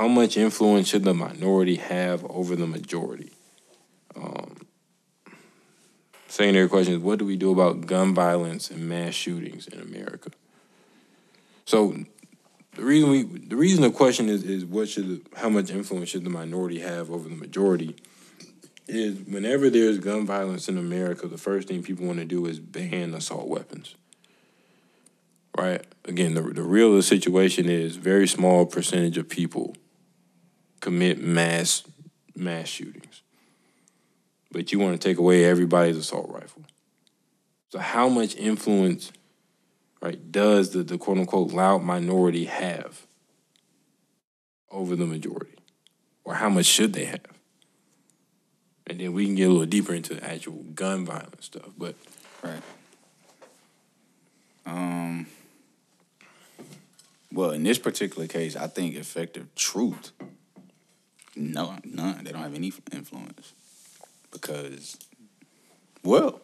how much influence should the minority have over the majority? Um, secondary question is, what do we do about gun violence and mass shootings in America? So the reason we the reason the question is is what should the, how much influence should the minority have over the majority is whenever there's gun violence in America, the first thing people want to do is ban assault weapons. Right? Again, the the real situation is very small percentage of people commit mass mass shootings. But you want to take away everybody's assault rifle. So how much influence right, does the, the quote unquote loud minority have over the majority? Or how much should they have? And then we can get a little deeper into the actual gun violence stuff. But Right. Um. Well, in this particular case, I think effective truth. No, none. They don't have any influence because, well,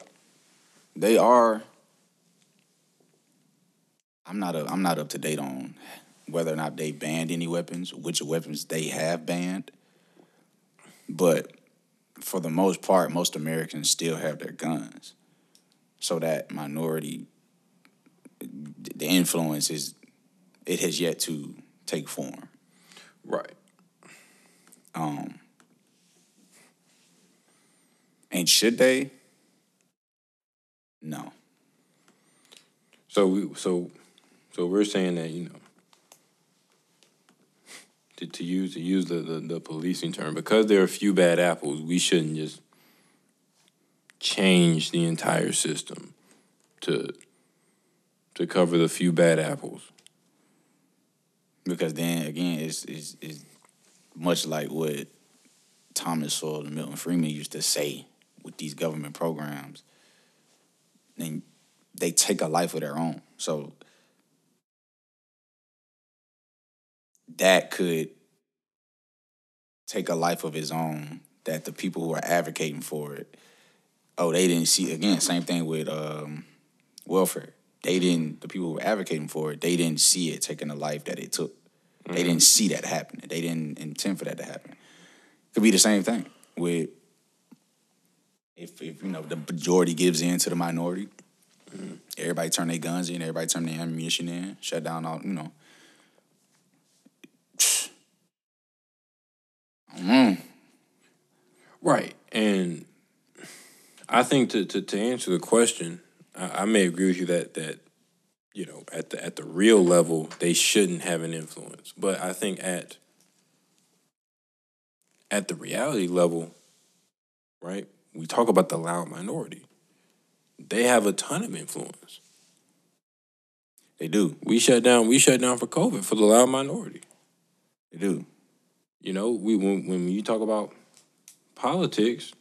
they are. I'm not. A, I'm not up to date on whether or not they banned any weapons, which weapons they have banned. But for the most part, most Americans still have their guns. So that minority, the influence is, it has yet to take form. right. Um, and should they? No. So we so so we're saying that, you know, to, to use to use the, the, the policing term, because there are a few bad apples, we shouldn't just change the entire system to to cover the few bad apples. Because then again, it's, it's, it's much like what Thomas Sowell and Milton Friedman used to say with these government programs. And they take a life of their own. So that could take a life of its own that the people who are advocating for it, oh, they didn't see again, same thing with um, welfare. They didn't the people who were advocating for it, they didn't see it taking the life that it took. They didn't see that happening. They didn't intend for that to happen. Could be the same thing with if if you know the majority gives in to the minority, everybody turn their guns in, everybody turn their ammunition in, shut down all you know. Mm, Right. And I think to, to, to answer the question, I, I may agree with you that that you know at the at the real level they shouldn't have an influence, but I think at at the reality level, right? We talk about the loud minority. They have a ton of influence. they do, We shut down. We shut down for COVID for the loud minority. they do. You know, we when when you talk about politics,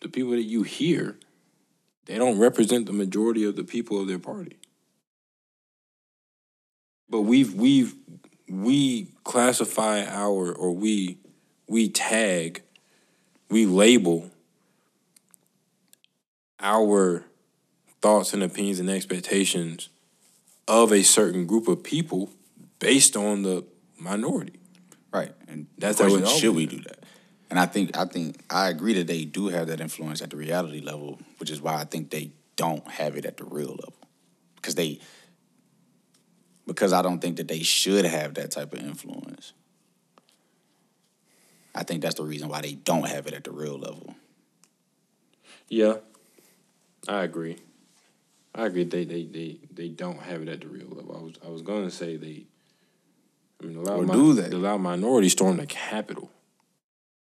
the people that you hear, they don't represent the majority of the people of their party. But we've we've we classify our or we we tag, we label our thoughts and opinions and expectations of a certain group of people based on the minority. Right, and That's how the it question, should we do that? And I think I think I agree that they do have that influence at the reality level, which is why I think they don't have it at the real level, because they because I don't think that they should have that type of influence. I think that's the reason why they don't have it at the real level. Yeah, I agree. I agree. They they they they don't have it at the real level. I was I was going to say they. I mean, loud, Or mi- do they? allow minority stormed the Capitol.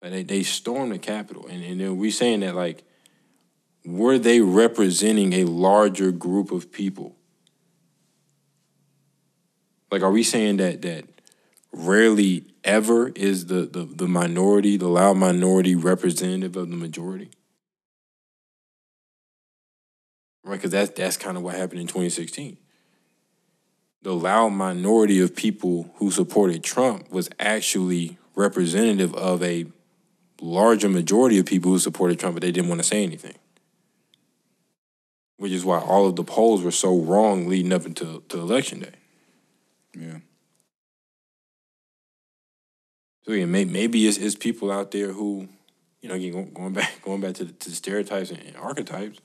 Like they they stormed the Capitol, and and then we saying that like, were they representing a larger group of people? Like, are we saying that that rarely ever is the the, the minority, the loud minority, representative of the majority? Right, because that's that's kind of what happened in 2016. The loud minority of people who supported Trump was actually representative of a larger majority of people who supported Trump, but they didn't want to say anything. Which is why all of the polls were so wrong leading up into to election day. Yeah. So yeah, may, maybe it's, it's people out there who, you know, again going back going back to the, to the stereotypes and, and archetypes.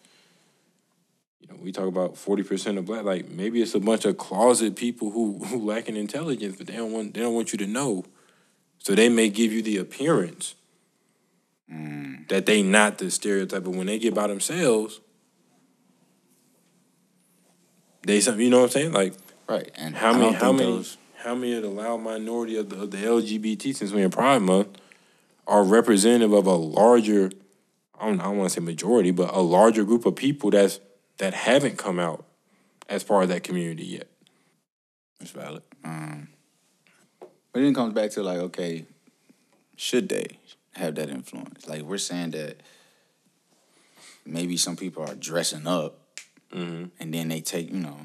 You know, we talk about forty percent of black. Like maybe it's a bunch of closet people who who lack in intelligence, but they don't want they don't want you to know. So they may give you the appearance mm. that they not the stereotype, but when they get by themselves, they something. You know what I'm saying? Like Right. And how many how many those- how many of the loud minority of the, of the LGBT since we're in Pride Month are representative of a larger I don't, I don't want to say majority, but a larger group of people that's that haven't come out as part of that community yet. It's valid. Um, but then it comes back to like, okay, should they have that influence? Like we're saying that maybe some people are dressing up, and then they take, you know,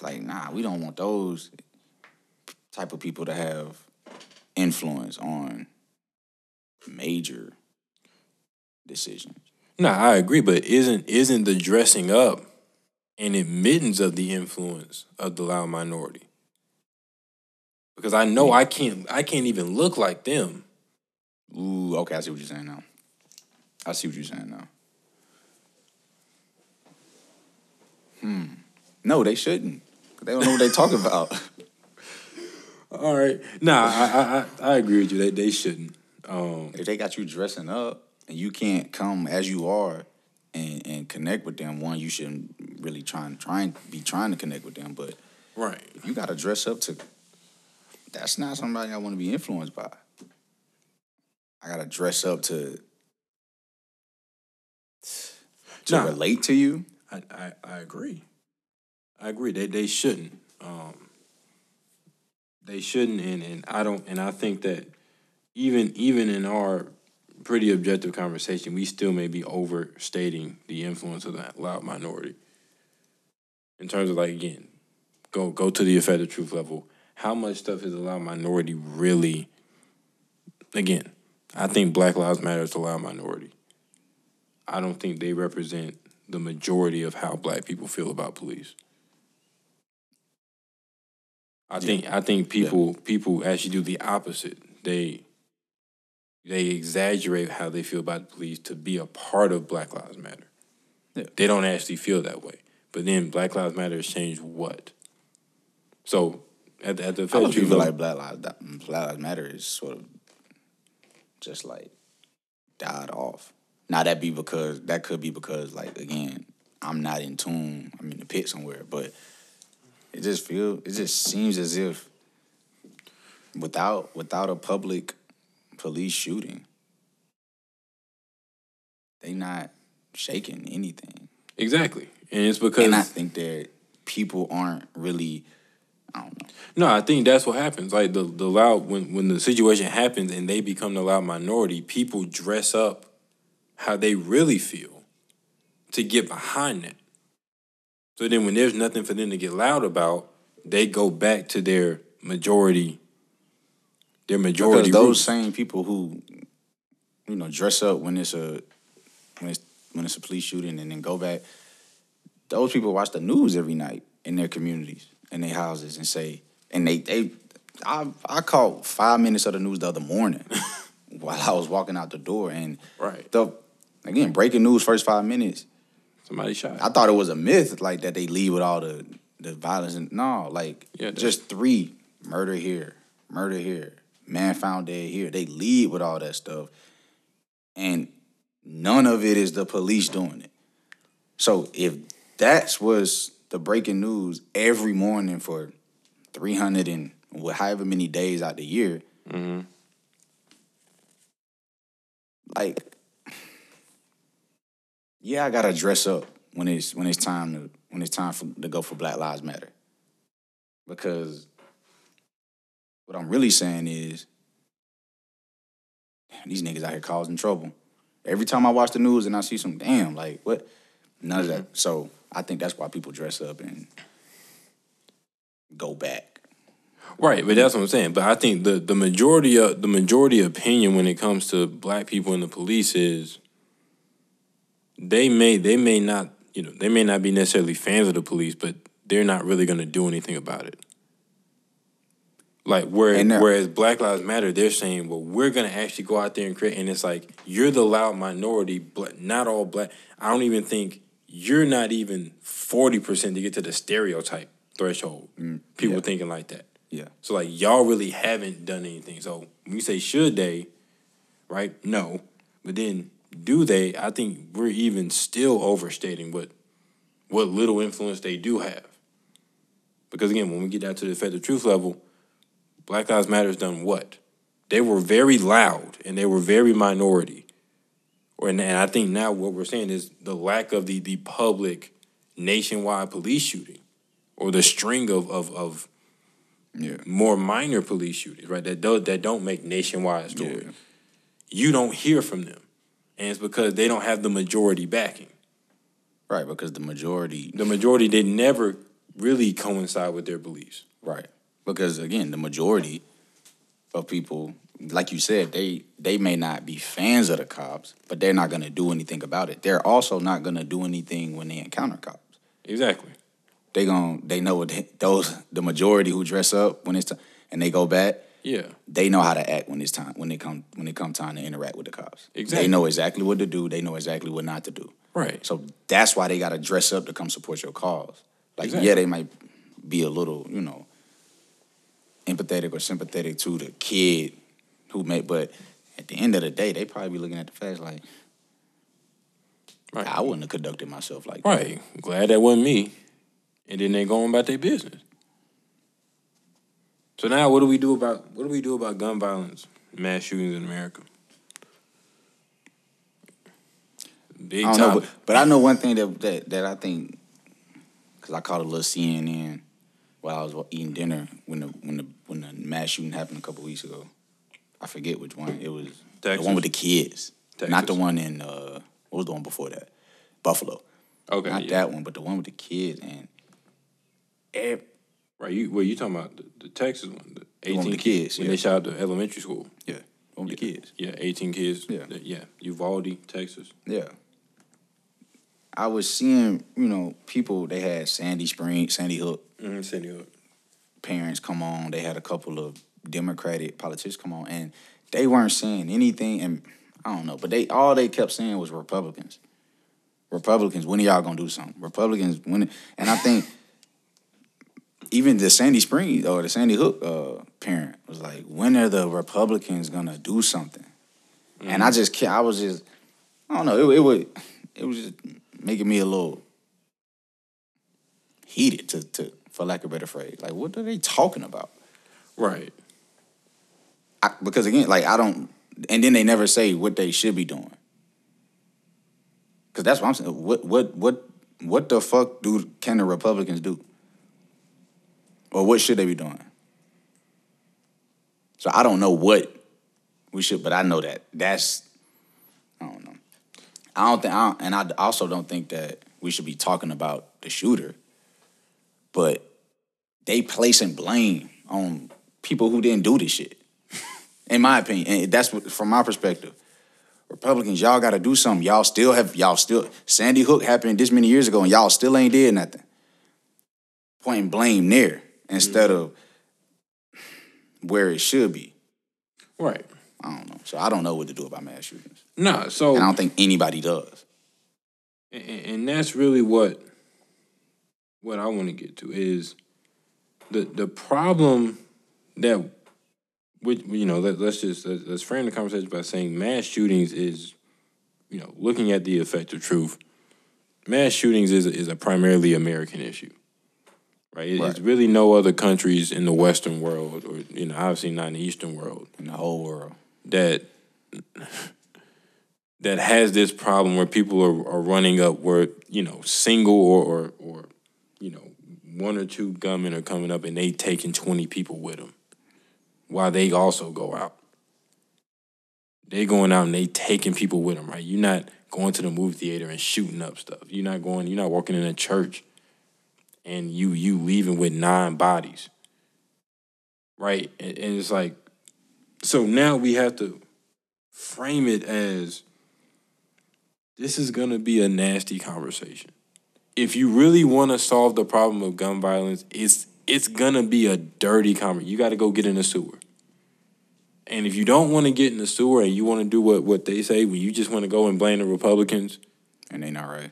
it's like, nah, we don't want those type of people to have influence on major decisions. No, I agree, but isn't isn't the dressing up an admittance of the influence of the loud minority? Because I know I can't I can't even look like them. Ooh, okay, I see what you're saying now. I see what you're saying now. Hmm. No, they shouldn't. They don't know what they talk about. All right. Nah, I I I, agree with you. They they shouldn't. Um, if they got you dressing up and you can't come as you are and, and connect with them, one, you shouldn't really try and try and be trying to connect with them. But right. if you gotta dress up to that's not somebody I want to be influenced by. I gotta dress up to to Nah. relate to you. I, I, I agree. I agree. They they shouldn't. Um, they shouldn't, and, and I don't. And I think that even even in our pretty objective conversation, we still may be overstating the influence of that loud minority. In terms of like again, go go to the effective truth level. How much stuff is the loud minority really? Again, I think Black Lives Matter is the loud minority. I don't think they represent the majority of how black people feel about police. I think I think people people actually do the opposite. They they exaggerate how they feel about the police to be a part of Black Lives Matter. Yeah. They don't actually feel that way. But then Black Lives Matter has changed what? So at the, at the I federal level- like Black Lives Black Lives Matter is sort of just like died off. Now that be because that could be because like again, I'm not in tune. I'm in the pit somewhere, but it just feel it just seems as if without without a public police shooting, they not shaking anything. exactly, and it's because And I think that people aren't really I don't know. No, I think that's what happens. Like the the loud when when the situation happens and they become the loud minority, people dress up how they really feel to get behind that. So then when there's nothing for them to get loud about, they go back to their majority their majority Because those roots. same people who, you know, dress up when it's a when it's when it's a police shooting and then go back, those people watch the news every night in their communities, in their houses, and say, and they they, I I caught five minutes of the news the other morning while I was walking out the door, and Right. the again breaking news first five minutes. Somebody shot. I thought it was a myth, like that they leave with all the the violence. And no, like Yeah, just three murder here, murder here, man found dead here. They lead with all that stuff, and none of it is the police doing it. So if that was the breaking news every morning for three hundred and however many days out the year, mm-hmm. like yeah, I gotta dress up when it's when it's time to when it's time for to go for Black Lives Matter. Because what I'm really saying is damn, these niggas out here causing trouble. Every time I watch the news and I see some damn, like what none of that. Mm-hmm. So I think that's why people dress up and go back. Right, but that's what I'm saying. But I think the the majority of the majority opinion when it comes to black people and the police is they may they may not you know they may not be necessarily fans of the police, but they're not really going to do anything about it. Like where, whereas Black Lives Matter, they're saying, well, we're gonna actually go out there and create, and it's like you're the loud minority, but not all black. I don't even think you're not even forty percent to get to the stereotype threshold. Mm, People yeah. thinking like that. Yeah. So like y'all really haven't done anything. So when you say should they, right? No, but then do they? I think we're even still overstating what what little influence they do have. Because again, when we get down to the effective truth level, Black Lives Matter's done what? They were very loud and they were very minority. Or and, I think now what we're saying is the lack of the the public nationwide police shooting or the string of of, of Yeah. more minor police shootings, right? That don't that don't make nationwide stories. Yeah. You don't hear from them, and it's because they don't have the majority backing. Right, because the majority The majority they never really coincide with their beliefs. Right. Because again, the majority of people, like you said, they they may not be fans of the cops, but they're not going to do anything about it. They're also not going to do anything when they encounter cops. Exactly. They gon' they know what they, those the majority who dress up when it's time and they go back. Yeah. They know how to act when it's time when they come when it come time to interact with the cops. Exactly. They know exactly what to do. They know exactly what not to do. Right. So that's why they got to dress up to come support your cause. Like, Exactly. yeah, they might be a little, you know, empathetic or sympathetic to the kid who made, but at the end of the day, they probably be looking at the facts like, Right. I wouldn't have conducted myself like that. Right. Glad that wasn't me. And then they going about their business. So now what do we do about what do we do about gun violence, mass shootings in America? Big I know, but, but I know one thing that that, that I think, because I caught a little CNN while I was eating dinner when the when the when the mass shooting happened a couple weeks ago. I forget which one. It was the one with the kids, not the one in uh, what was the one before that? Buffalo. okay. not yeah. that one, but the one with the kids and ev- Right, you well you talking about the, the Texas one, the eighteen the kids, when yeah. they shot the elementary school. yeah, the with the kids. Yeah, eighteen kids. Yeah. Yeah. Uvalde, Texas. Yeah. I was seeing, you know, people they had Sandy Spring, Sandy Hook Mm-hmm. Sandy Hook. parents come on. They had a couple of Democratic politicians come on, and they weren't saying anything. And I don't know, but they all they kept saying was Republicans. Republicans, when are y'all gonna do something? Republicans, when? And I think even the Sandy Spring or the Sandy Hook uh, parent was like, when are the Republicans gonna do something? And I just, I was just, I don't know, it, it would, it was just making me a little heated to, to, for lack of a better phrase. Like, what are they talking about? Right. I, because again, like I don't, and then they never say what they should be doing. Because that's what I'm saying. What what what what the fuck do can the Republicans do? Or what should they be doing? So I don't know what we should, but I know that that's I don't know. I don't think, I don't, and I also don't think that we should be talking about the shooter, but they placing blame on people who didn't do this shit. In my opinion, and that's what, from my perspective. Republicans, y'all got to do something. Y'all still have y'all still Sandy Hook happened this many years ago, and y'all still ain't did nothing. Pointing blame there instead of where it should be. Right. I don't know. So I don't know what to do about mass shootings, Nah, so and I don't think anybody does. and, and that's really what what I want to get to is the the problem that which you know let, let's just let's, let's frame the conversation by saying mass shootings is you know looking at the effective truth mass shootings is is a primarily American issue right, It- it's really no other countries in the Western world or you know obviously not in the Eastern world In the whole world. that that has this problem where people are, are running up where you know single or, or or you know one or two gunmen are coming up and they taking 20 people with them while they also go out. They going out and they taking people with them right? You're not going to the movie theater and shooting up stuff. You're not going you're not walking in a church and you you leaving with nine bodies right and, and it's like so now we have to frame it as this is going to be a nasty conversation. If you really want to solve the problem of gun violence, it's it's gonna be a dirty conversation. You got to go get in the sewer. And if you don't want to get in the sewer and you want to do what what they say, when you just want to go and blame the Republicans And they not right.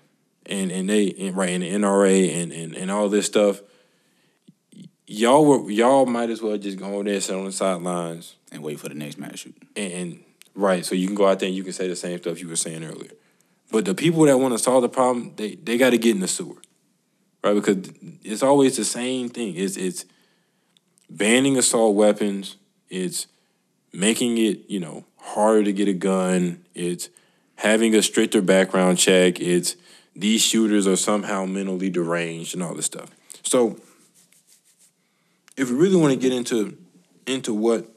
And and they and, right and the NRA and, and and all this stuff, y'all were y'all might as well just go over there, sit on the sidelines, And wait for the next mass shooting. and, and right, so you can go out there and you can say the same stuff you were saying earlier. But the people that want to solve the problem, they they got to get in the sewer, right? Because it's always the same thing. It's it's banning assault weapons. It's making it you know harder to get a gun. It's having a stricter background check. It's these shooters are somehow mentally deranged and all this stuff. So if we really want to get into into what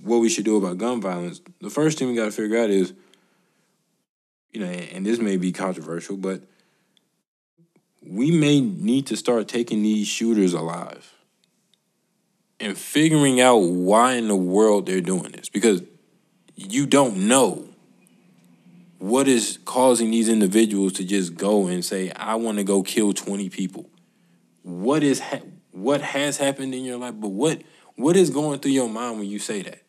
what we should do about gun violence, the first thing we got to figure out is, you know, and, and this may be controversial, but we may need to start taking these shooters alive and figuring out why in the world they're doing this because you don't know what is causing these individuals to just go and say, "I want to go kill twenty people." What is ha- what has happened in your life, but what what is going through your mind when you say that?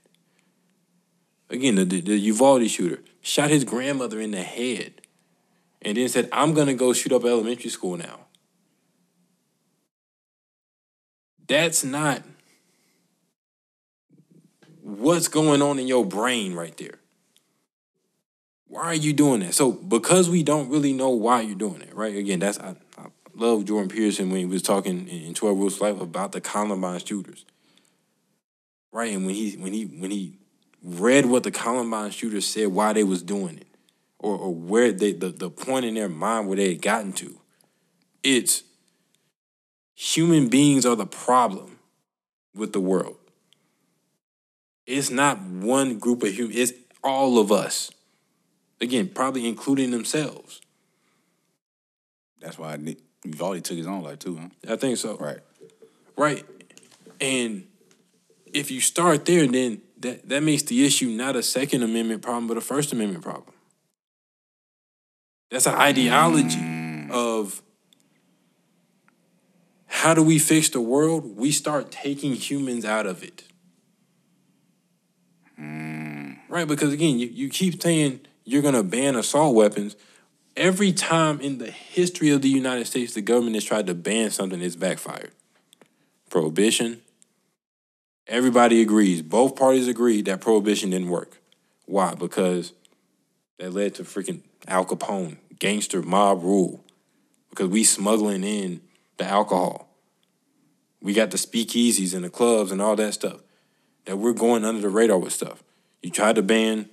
Again, the, the, the Uvalde shooter shot his grandmother in the head and then said, I'm going to go shoot up elementary school now. That's not what's going on in your brain right there. Why are you doing that? So, because we don't really know why you're doing it, right? Again, that's, I, I love Jordan Peterson when he was talking in 12 Rules Life about the Columbine shooters right? And when he when he when he read what the Columbine shooters said, why they was doing it, or or where they the, the point in their mind where they had gotten to, it's human beings are the problem with the world. It's not one group of humans, it's all of us. Again, probably including themselves. That's why Nick Uvalde took his own life too, huh? I think so. Right. Right. And if you start there, then that, that makes the issue not a Second Amendment problem, but a First Amendment problem. That's an ideology mm. of how do we fix the world? We start taking humans out of it. Mm. Right? Because again, you, you keep saying you're going to ban assault weapons. Every time in the history of the United States, the government has tried to ban something, it's backfired. Prohibition, Everybody agrees. Both parties agree that prohibition didn't work. Why? Because that led to freaking Al Capone, gangster mob rule. Because we smuggling in the alcohol. We got the speakeasies and the clubs and all that stuff. That we're going under the radar with stuff. You tried to ban,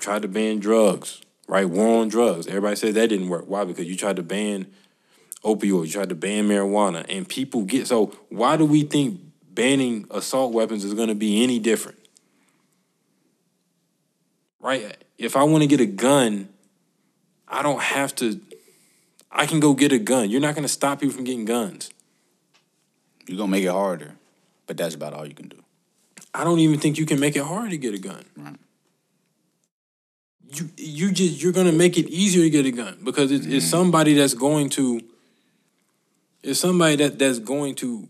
tried to ban drugs, right? War on drugs. Everybody says that didn't work. Why? Because you tried to ban opioids, you tried to ban marijuana, and people get so. Why do we think banning assault weapons is going to be any different. Right? If I want to get a gun, I don't have to I can go get a gun. You're not going to stop people from getting guns. You're gonna make it harder, but that's about all you can do. I don't even think you can make it hard to get a gun. Right. You you just you're gonna make it easier to get a gun because it's, it's mm-hmm. somebody that's going to it's somebody that that's going to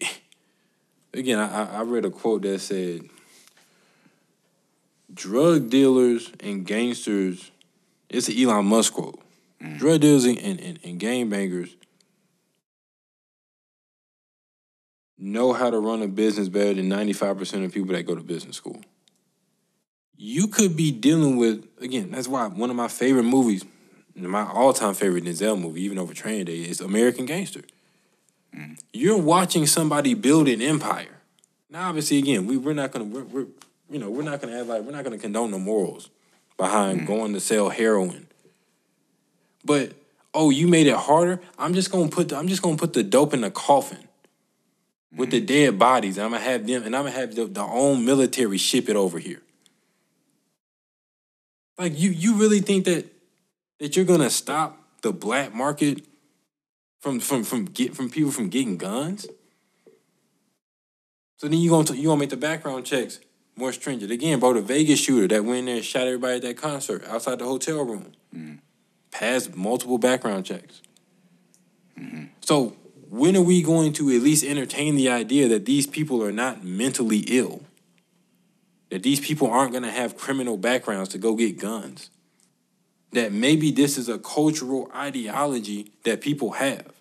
again I, I read a quote that said drug dealers and gangsters it's an Elon Musk quote. Mm. Drug dealers and, and, and, and gangbangers know how to run a business better than 95% of people that go to business school you could be dealing with again. That's why one of my favorite movies, my all-time favorite Denzel movie, even over Training Day, is American Gangster. Mm. You're watching somebody build an empire. Now, obviously, again, we we're not gonna we're, we're you know we're not gonna add like we're not gonna condone the morals behind mm. going to sell heroin. But oh, you made it harder. I'm just gonna put the, I'm just gonna put the dope in the coffin with the mm. dead bodies. And I'm gonna have them, and I'm gonna have the, the own military ship it over here. Like you, you really think that that you're gonna stop the black market from from from get from people from getting guns? So then you gonna you gonna make the background checks more stringent again, bro. The Vegas shooter that went in there and shot everybody at that concert outside the hotel room mm-hmm. passed multiple background checks. Mm-hmm. So when are we going to at least entertain the idea that these people are not mentally ill? That these people aren't going to have criminal backgrounds to go get guns? That maybe this is a cultural ideology that people have.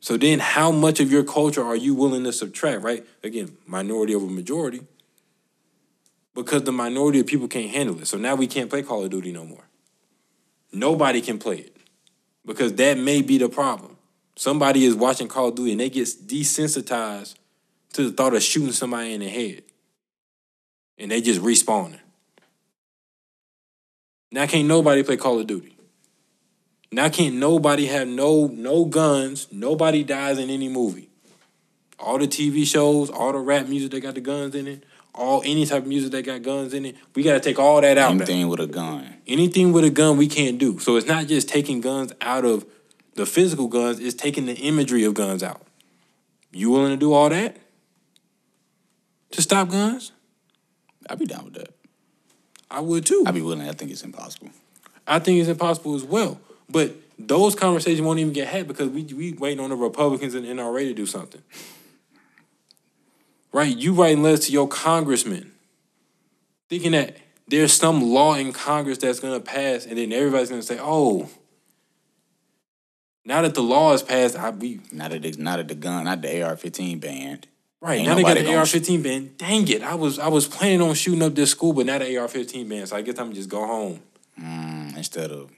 So then, how much of your culture are you willing to subtract, right? Again, minority over majority. Because the minority of people can't handle it. So now we can't play Call of Duty no more. Nobody can play it. Because that may be the problem. Somebody is watching Call of Duty and they get desensitized to the thought of shooting somebody in the head. And they just respawning. Now can't nobody play Call of Duty. Now can't nobody have no no guns. Nobody dies in any movie. All the TV shows, all the rap music that got the guns in it, all any type of music that got guns in it, we gotta take all that out. Anything with a gun. Anything with a gun we can't do. So it's not just taking guns out of the physical guns, it's taking the imagery of guns out. You willing to do all that? To stop guns? I'd be down with that. I would too. I'd be willing. I think it's impossible. I think it's impossible as well. But those conversations won't even get had because we we waiting on the Republicans and NRA to do something. Right? You writing letters to your congressman, thinking that there's some law in Congress that's gonna pass, and then everybody's gonna say, "Oh, now that the law is passed, I we Not at the, not at the gun, not the AR-15 banned. Right Ain't now they got an AR-15 ban. Dang it! I was I was planning on shooting up this school, but now the AR-15 ban, so I guess I'm just go home. Mm, instead of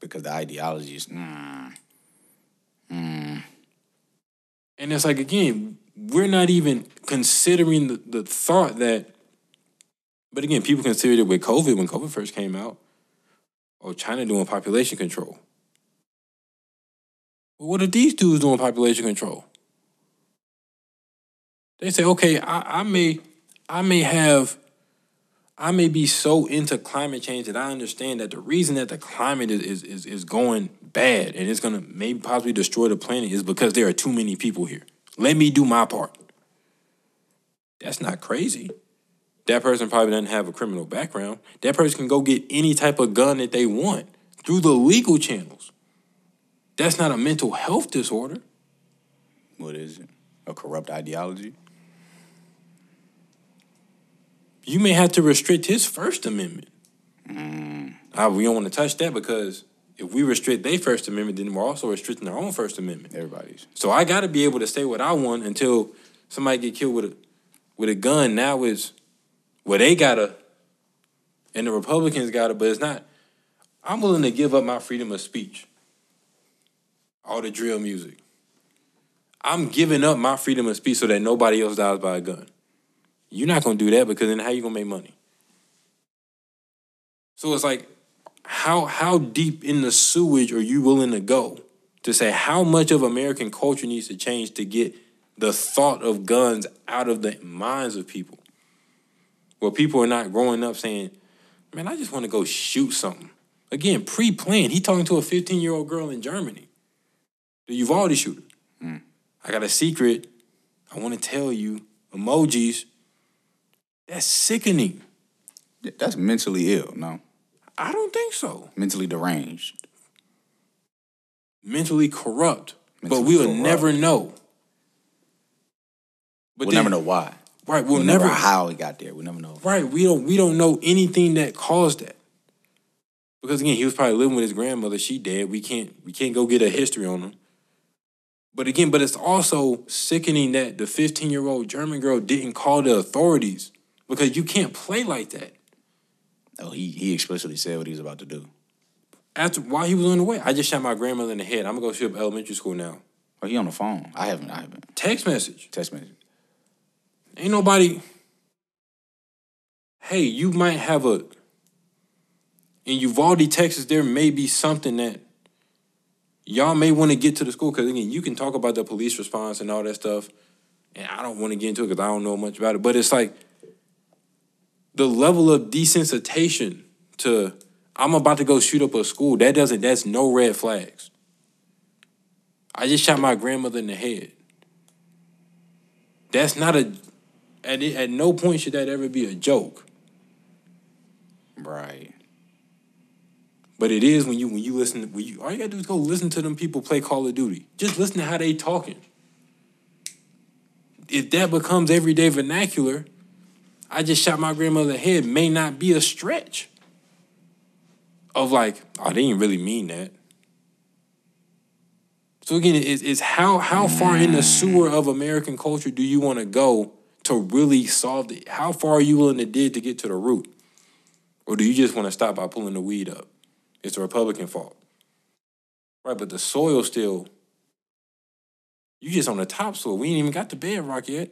because the ideology is mm, mm, And it's like again, we're not even considering the, the thought that. But again, people considered it with COVID when COVID first came out. Oh, China doing population control. Well, what are these dudes doing population control? They say, okay, I, I may, I may have, I may be so into climate change that I understand that the reason that the climate is is is, is going bad and it's gonna maybe possibly destroy the planet is because there are too many people here. Let me do my part. That's not crazy. That person probably doesn't have a criminal background. That person can go get any type of gun that they want through the legal channels. That's not a mental health disorder. what is it? A corrupt ideology? You may have to restrict his First Amendment. Uh, we don't want to touch that because if we restrict their First Amendment, then we're also restricting our own First Amendment. Everybody's. So I got to be able to say what I want until somebody get killed with a with a gun. Now is well they gotta, and the Republicans gotta, but it's not. I'm willing to give up my freedom of speech. All the drill music. I'm giving up my freedom of speech so that nobody else dies by a gun. You're not gonna do that because then how you gonna make money? So it's like, how how deep in the sewage are you willing to go to say how much of American culture needs to change to get the thought of guns out of the minds of people? Where people are not growing up saying, Man, I just want to go shoot something. Again, pre-planned. He talking to a 15-year-old girl in Germany. The Uvalde shooter. Hmm. I got a secret. I want to tell you. Emojis. That's sickening. That's mentally ill. No, I don't think so. mentally deranged. Mentally corrupt. but we'll corrupt. never know. But we'll then- never know why. Right, we'll, We'll never, never how he got there. We'll never know. Right, we don't we don't know anything that caused that. Because again, he was probably living with his grandmother. She dead. We can't we can't go get a history on him. But again, but it's also sickening that the 15 year old German girl didn't call the authorities because you can't play like that. Oh, he he explicitly said what he was about to do. After while he was on the way, I just shot my grandmother in the head. I'm gonna go shoot up elementary school now. Oh, he on the phone. I haven't. I haven't. Text message. Text message. Ain't nobody. Hey, you might have a. In Uvalde, Texas, there may be something that y'all may want to get to the school because again, you can talk about the police response and all that stuff, and I don't want to get into it because I don't know much about it. But it's like the level of desensitization to I'm about to go shoot up a school. That doesn't. That's no red flags. I just shot my grandmother in the head. That's not a. At, at no point should that ever be a joke. Right. But it is when you when you listen when you all you gotta do is go listen to them people play Call of Duty. Just listen to how they talking. If that becomes everyday vernacular, I just shot my grandmother head may not be a stretch. Of like, oh, they didn't really mean that. So again, it's, it's how how far in the sewer of American culture do you want to go to really solve it? How far are you willing to dig to get to the root? Or do you just want to stop by pulling the weed up? It's the Republican fault. Right, but the soil still, you just on the topsoil. We ain't even got the bedrock yet.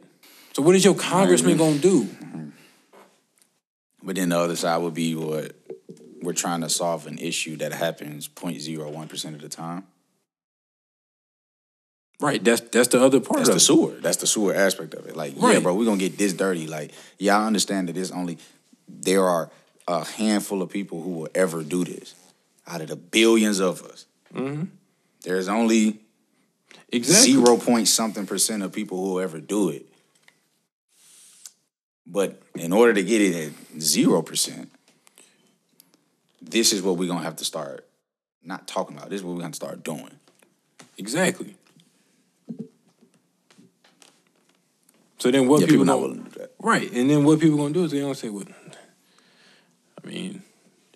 So what is your congressman mm-hmm. gonna do? But then the other side would be what we're trying to solve an issue that happens 0.01% of the time. Right, that's that's the other part That's of the it. sewer. That's the sewer aspect of it. Like, yeah, bro, we're gonna get this dirty. Like, yeah, I understand that there's only there are a handful of people who will ever do this out of the billions of us. Mm-hmm. There's only Exactly. zero point something percent of people who will ever do it. But in order to get it at zero percent, this is what we're gonna have to start not talking about. This is what we're gonna start doing. Exactly. So then what Yeah, people, people not willing to do that. Right. And then what people gonna do is they gonna say, Well, I mean,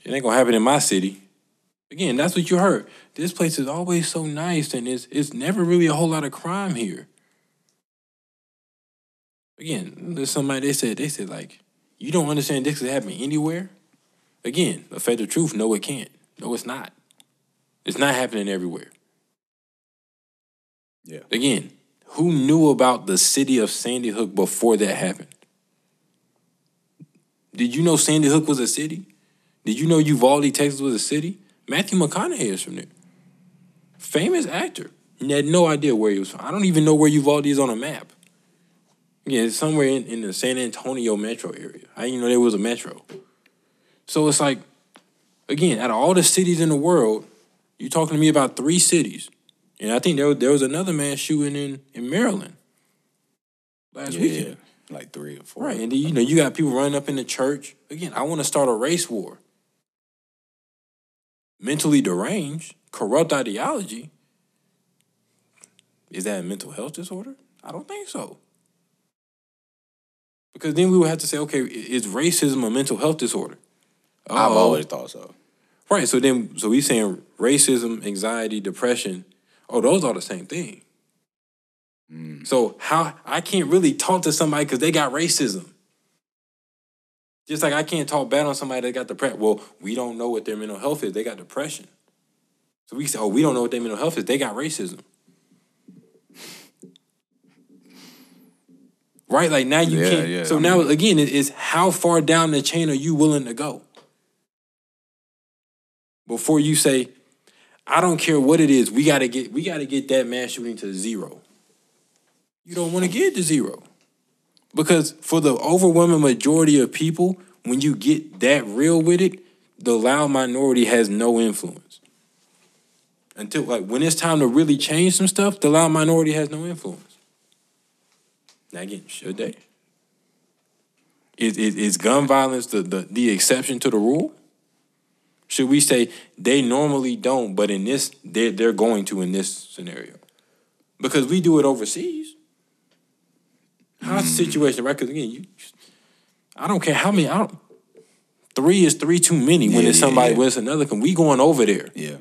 it ain't gonna happen in my city. Again, that's what you heard. This place is always so nice and it's it's never really a whole lot of crime here. Again, there's somebody they said they said like, you don't understand this could happen anywhere. Again, effective truth, no it can't. No, it's not. It's not happening everywhere. Yeah. Again, who knew about the city of Sandy Hook before that happened? Did you know Sandy Hook was a city? Did you know Uvalde, Texas was a city? Matthew McConaughey is from there. Famous actor. And had no idea where he was from. I don't even know where Uvalde is on a map. Yeah, somewhere in, in the San Antonio metro area. I didn't know there was a metro. So it's like, again, out of all the cities in the world, you're talking to me about three cities. And I think there, was- there was another man shooting in, in Maryland last Yeah, weekend. like three or four. Right. And then, you know, you got people running up in the church. Again, I want to start a race war. Mentally deranged, corrupt ideology. Is that a mental health disorder? I don't think so. Because then we would have to say, okay, is racism a mental health disorder? I've Oh, always thought so. Right. So then, so we saying racism, anxiety, depression. Oh, those are the same thing. Mm. So how I can't really talk to somebody because they got racism. Just like I can't talk bad on somebody that got depression. Well, we don't know what their mental health is. They got depression. So we say, oh, we don't know what their mental health is. They got racism. Right? Like now you Yeah, can't. yeah, so I now again, it is how far down the chain are you willing to go? Before you say, I don't care what it is, we gotta get we gotta get that mass shooting to zero. You don't want to get to zero. Because for the overwhelming majority of people, when you get that real with it, the loud minority has no influence. Until like when it's time to really change some stuff, the loud minority has no influence. Now again, should they? Is, is, is gun violence the, the, the exception to the rule? Should we say they normally don't, but in this, they're, they're going to in this scenario? Because we do it overseas. How's the hmm. situation, right? Because again, you, I don't care how many. I don't. Three is three too many when Yeah, it's yeah, somebody yeah. with another. Can we going over there? Yeah.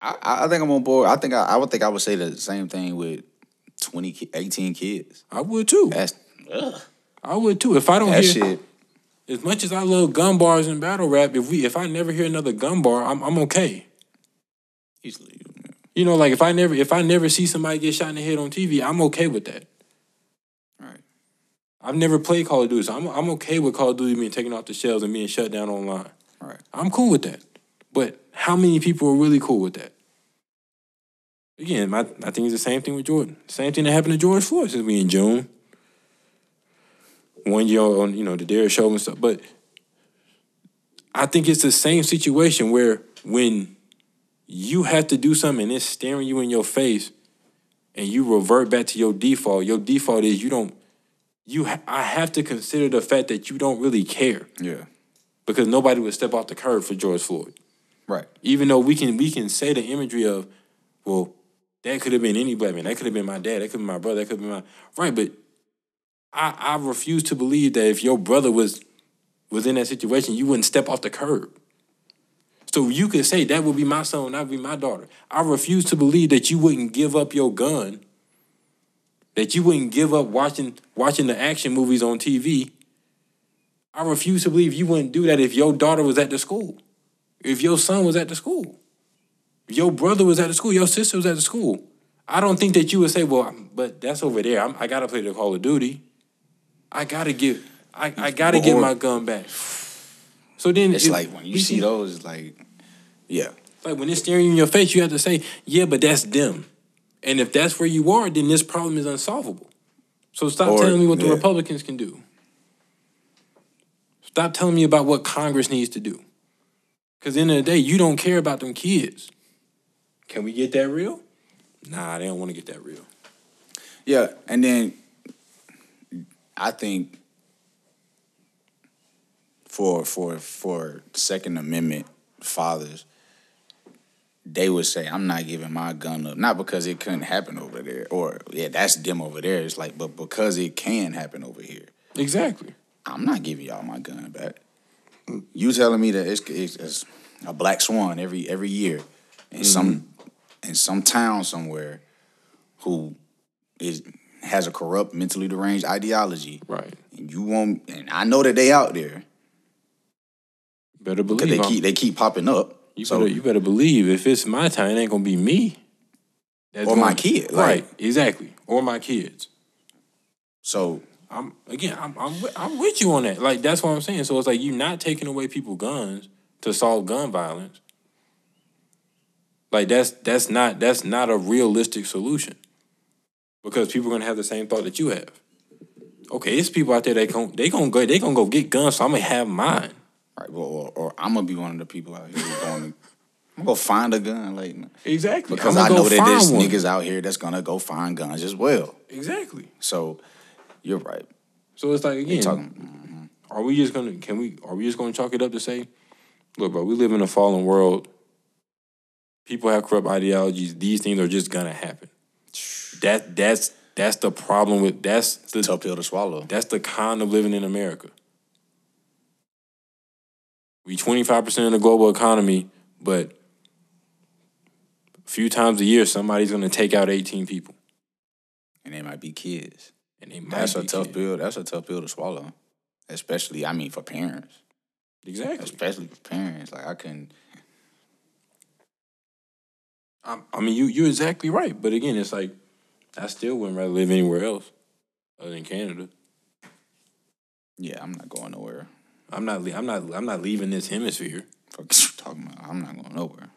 I, I I think I'm on board. I think I, I would think I would say the same thing with 20, 18 kids. I would too. That's ugh, I would too. If I don't that hear, shit. as much as I love gun bars and battle rap, if we, if I never hear another gun bar, I'm, I'm okay. Easily. You know, like if I never, if I never see somebody get shot in the head on TV, I'm okay with that. Right. I've never played Call of Duty, so I'm, I'm okay with Call of Duty being taken off the shelves and being shut down online. Right. I'm cool with that. But how many people are really cool with that? Again, my, I think it's the same thing with Jordan. Same thing that happened to George Floyd since we in June. One year on, you know, the Derek show and stuff. But I think it's the same situation where when you have to do something and it's staring you in your face and you revert back to your default, your default is you don't, you ha- I have to consider the fact that you don't really care. Yeah. because nobody would step off the curb for George Floyd. Right. Even though we can we can say the imagery of, well, that could have been any black man. That could have been my dad. That could be my brother. That could be my right. But I I refuse to believe that if your brother was was in that situation, you wouldn't step off the curb. So you could say that would be my son, that would be my daughter. I refuse to believe that you wouldn't give up your gun, that you wouldn't give up watching watching the action movies on TV. I refuse to believe you wouldn't do that if your daughter was at the school, if your son was at the school, your brother was at the school, your sister was at the school. I don't think that you would say, "Well, but that's over there. I'm, i got to play the Call of Duty. I got to get, I, I got to get my gun back." So then It's like when you see those, like, yeah. Like when it's staring you in your face, you have to say, yeah, but that's them. And if that's where you are, then this problem is unsolvable. So stop Or- telling me what the yeah. Republicans can do. Stop telling me about what Congress needs to do. Because at the end of the day, you don't care about them kids. Can we get that real? Nah, they don't want to get that real. Yeah, and then I think for for for Second Amendment fathers, they would say, "I'm not giving my gun up," not because it couldn't happen over there, or yeah, that's them over there. It's like, but because it can happen over here, Exactly. I'm not giving y'all my gun back. You telling me that it's, it's, it's a black swan every every year in some mm-hmm. In some town somewhere who is has a corrupt, mentally deranged ideology, Right. and you want, and I know that they out there Better because believe they I'm- keep they keep popping up. you, so better, you better believe if it's my time, it ain't to be me. That's Or my gonna- kid, like- right, exactly. Or my kids. so I'm again, I'm I'm with, I'm with you on that. Like that's what I'm saying. So it's like you're not taking away people guns to solve gun violence. Like that's that's not that's not a realistic solution. Because people are gonna have the same thought that you have. Okay, it's people out there that gon' they gonna go they gonna go get guns, so I'm gonna have mine. right, or, or, or I'm gonna be one of the people out here going. I'm gonna go find a gun, like Exactly. because I know that there's one. niggas out here that's gonna go find guns as well. Exactly. So you're right. So it's like again, talking? are we just gonna can we are we just gonna chalk it up to say, look, bro, we live in a fallen world. People have corrupt ideologies. These things are just gonna happen. That that's that's the problem with that's the Tough pill to swallow. that's the kind of living in America. We twenty five percent of the global economy, but a few times a year somebody's gonna take out eighteen people, and they might be kids. and they might That's a tough kids. pill. That's a tough pill to swallow, especially I mean for parents, Exactly. especially for parents. Like I couldn't. I, I mean, you you're exactly right. But again, it's like I still wouldn't rather live anywhere else other than Canada. Yeah, I'm not going nowhere. I'm not. I'm not. I'm not leaving this hemisphere. Fuck you talking about? I'm not going nowhere.